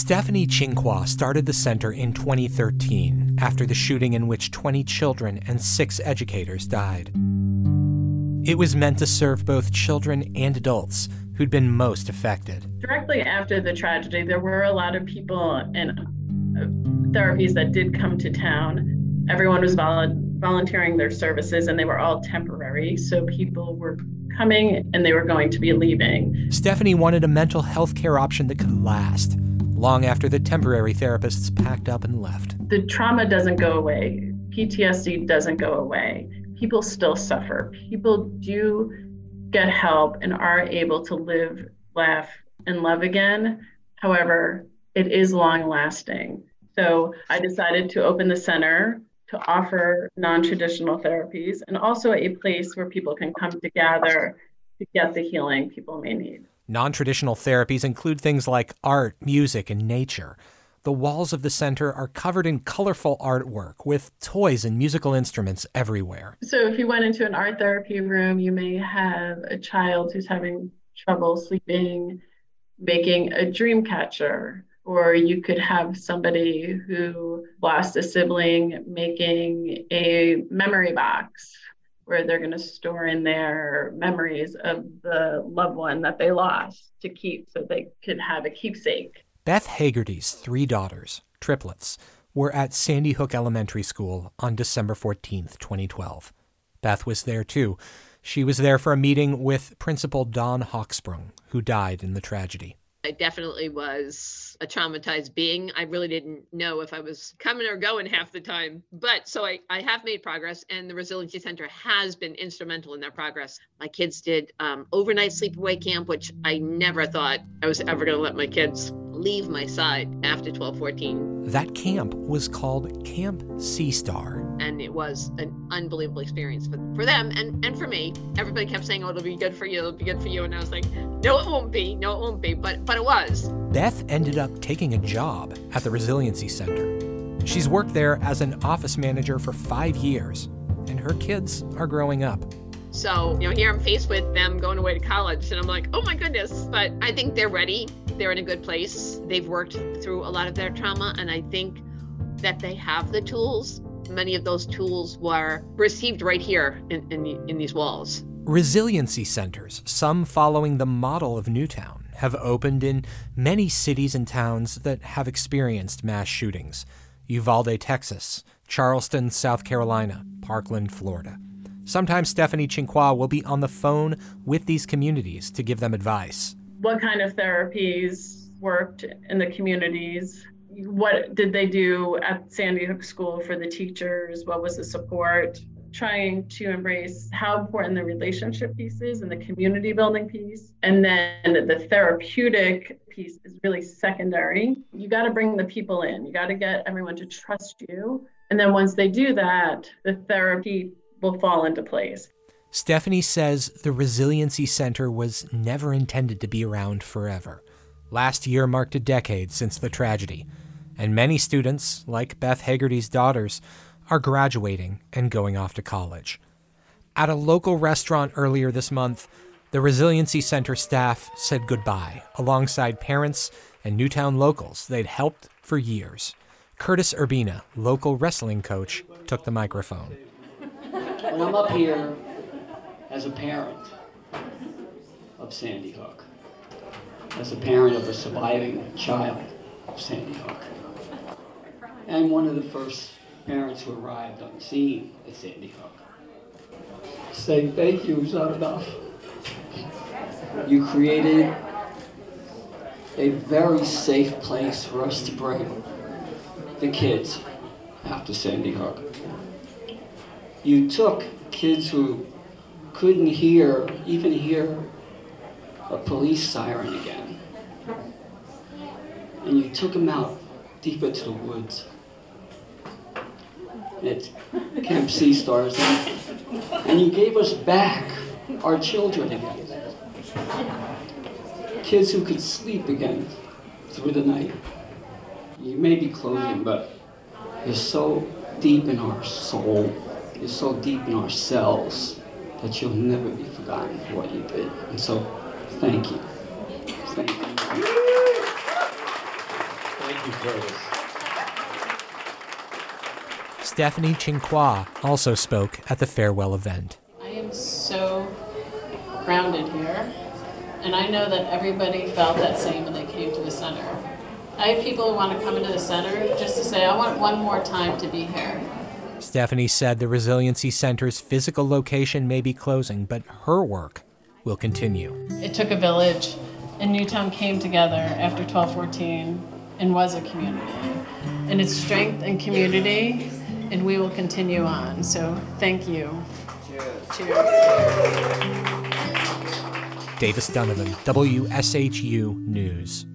Stephanie Cinque started the center in 2013 after the shooting in which 20 children and six educators died. It was meant to serve both children and adults who'd been most affected. Directly after the tragedy, there were a lot of people and uh, therapies that did come to town. Everyone was vol- volunteering their services and they were all temporary. So people were coming and they were going to be leaving. Stephanie wanted a mental health care option that could last long after the temporary therapists packed up and left. The trauma doesn't go away, PTSD doesn't go away. People still suffer. People do get help and are able to live, laugh, and love again. However, it is long lasting. So I decided to open the center to offer non traditional therapies and also a place where people can come together to get the healing people may need. Non traditional therapies include things like art, music, and nature. The walls of the center are covered in colorful artwork with toys and musical instruments everywhere. So, if you went into an art therapy room, you may have a child who's having trouble sleeping, making a dream catcher, or you could have somebody who lost a sibling making a memory box where they're going to store in their memories of the loved one that they lost to keep so they could have a keepsake. Beth Hagerty's three daughters, triplets, were at Sandy Hook Elementary School on December 14th, 2012. Beth was there too. She was there for a meeting with Principal Dawn Hochsprung, who died in the tragedy. I definitely was a traumatized being. I really didn't know if I was coming or going half the time. But so I, I have made progress, and the Resiliency Center has been instrumental in that progress. My kids did um, overnight sleepaway camp, which I never thought I was ever going to let my kids leave my side after 12 14. That camp was called Camp Sea Star. And it was an unbelievable experience for, for them and, and for me. Everybody kept saying, oh, it'll be good for you, it'll be good for you. And I was like, no, it won't be, no, it won't be. But, but it was. Beth ended up taking a job at the Resiliency Center. She's worked there as an office manager for five years, and her kids are growing up. So, you know, here I'm faced with them going away to college, and I'm like, oh my goodness. But I think they're ready. They're in a good place. They've worked through a lot of their trauma, and I think that they have the tools. Many of those tools were received right here in, in, in these walls. Resiliency centers, some following the model of Newtown, have opened in many cities and towns that have experienced mass shootings Uvalde, Texas, Charleston, South Carolina, Parkland, Florida. Sometimes Stephanie Cinque will be on the phone with these communities to give them advice. What kind of therapies worked in the communities? What did they do at Sandy Hook School for the teachers? What was the support? Trying to embrace how important the relationship piece is and the community building piece. And then the therapeutic piece is really secondary. You got to bring the people in, you got to get everyone to trust you. And then once they do that, the therapy will fall into place. Stephanie says the Resiliency Center was never intended to be around forever. Last year marked a decade since the tragedy, and many students, like Beth Hagerty's daughters, are graduating and going off to college. At a local restaurant earlier this month, the Resiliency Center staff said goodbye alongside parents and Newtown locals they'd helped for years. Curtis Urbina, local wrestling coach, took the microphone when I'm up here as a parent of Sandy Hook, as a parent of a surviving child of Sandy Hook, and one of the first parents who arrived on the scene at Sandy Hook, saying thank you is not enough. You created a very safe place for us to bring the kids after Sandy Hook you took kids who couldn't hear, even hear a police siren again, and you took them out deeper to the woods. At Camp Sea Stars, and, and you gave us back our children again. Kids who could sleep again through the night. You may be closing, but you're so deep in our soul is so deep in ourselves that you'll never be forgotten for what you did. And so, thank you. Thank you. Thank you, Curtis. Stephanie Cinque also spoke at the farewell event. I am so grounded here, and I know that everybody felt that same when they came to the center. I have people who want to come into the center just to say, I want one more time to be here. Stephanie said the Resiliency Center's physical location may be closing, but her work will continue. It took a village, and Newtown came together after 1214 and was a community. And it's strength and community, and we will continue on. So thank you. Cheers. Cheers. Davis Dunavin, WSHU News.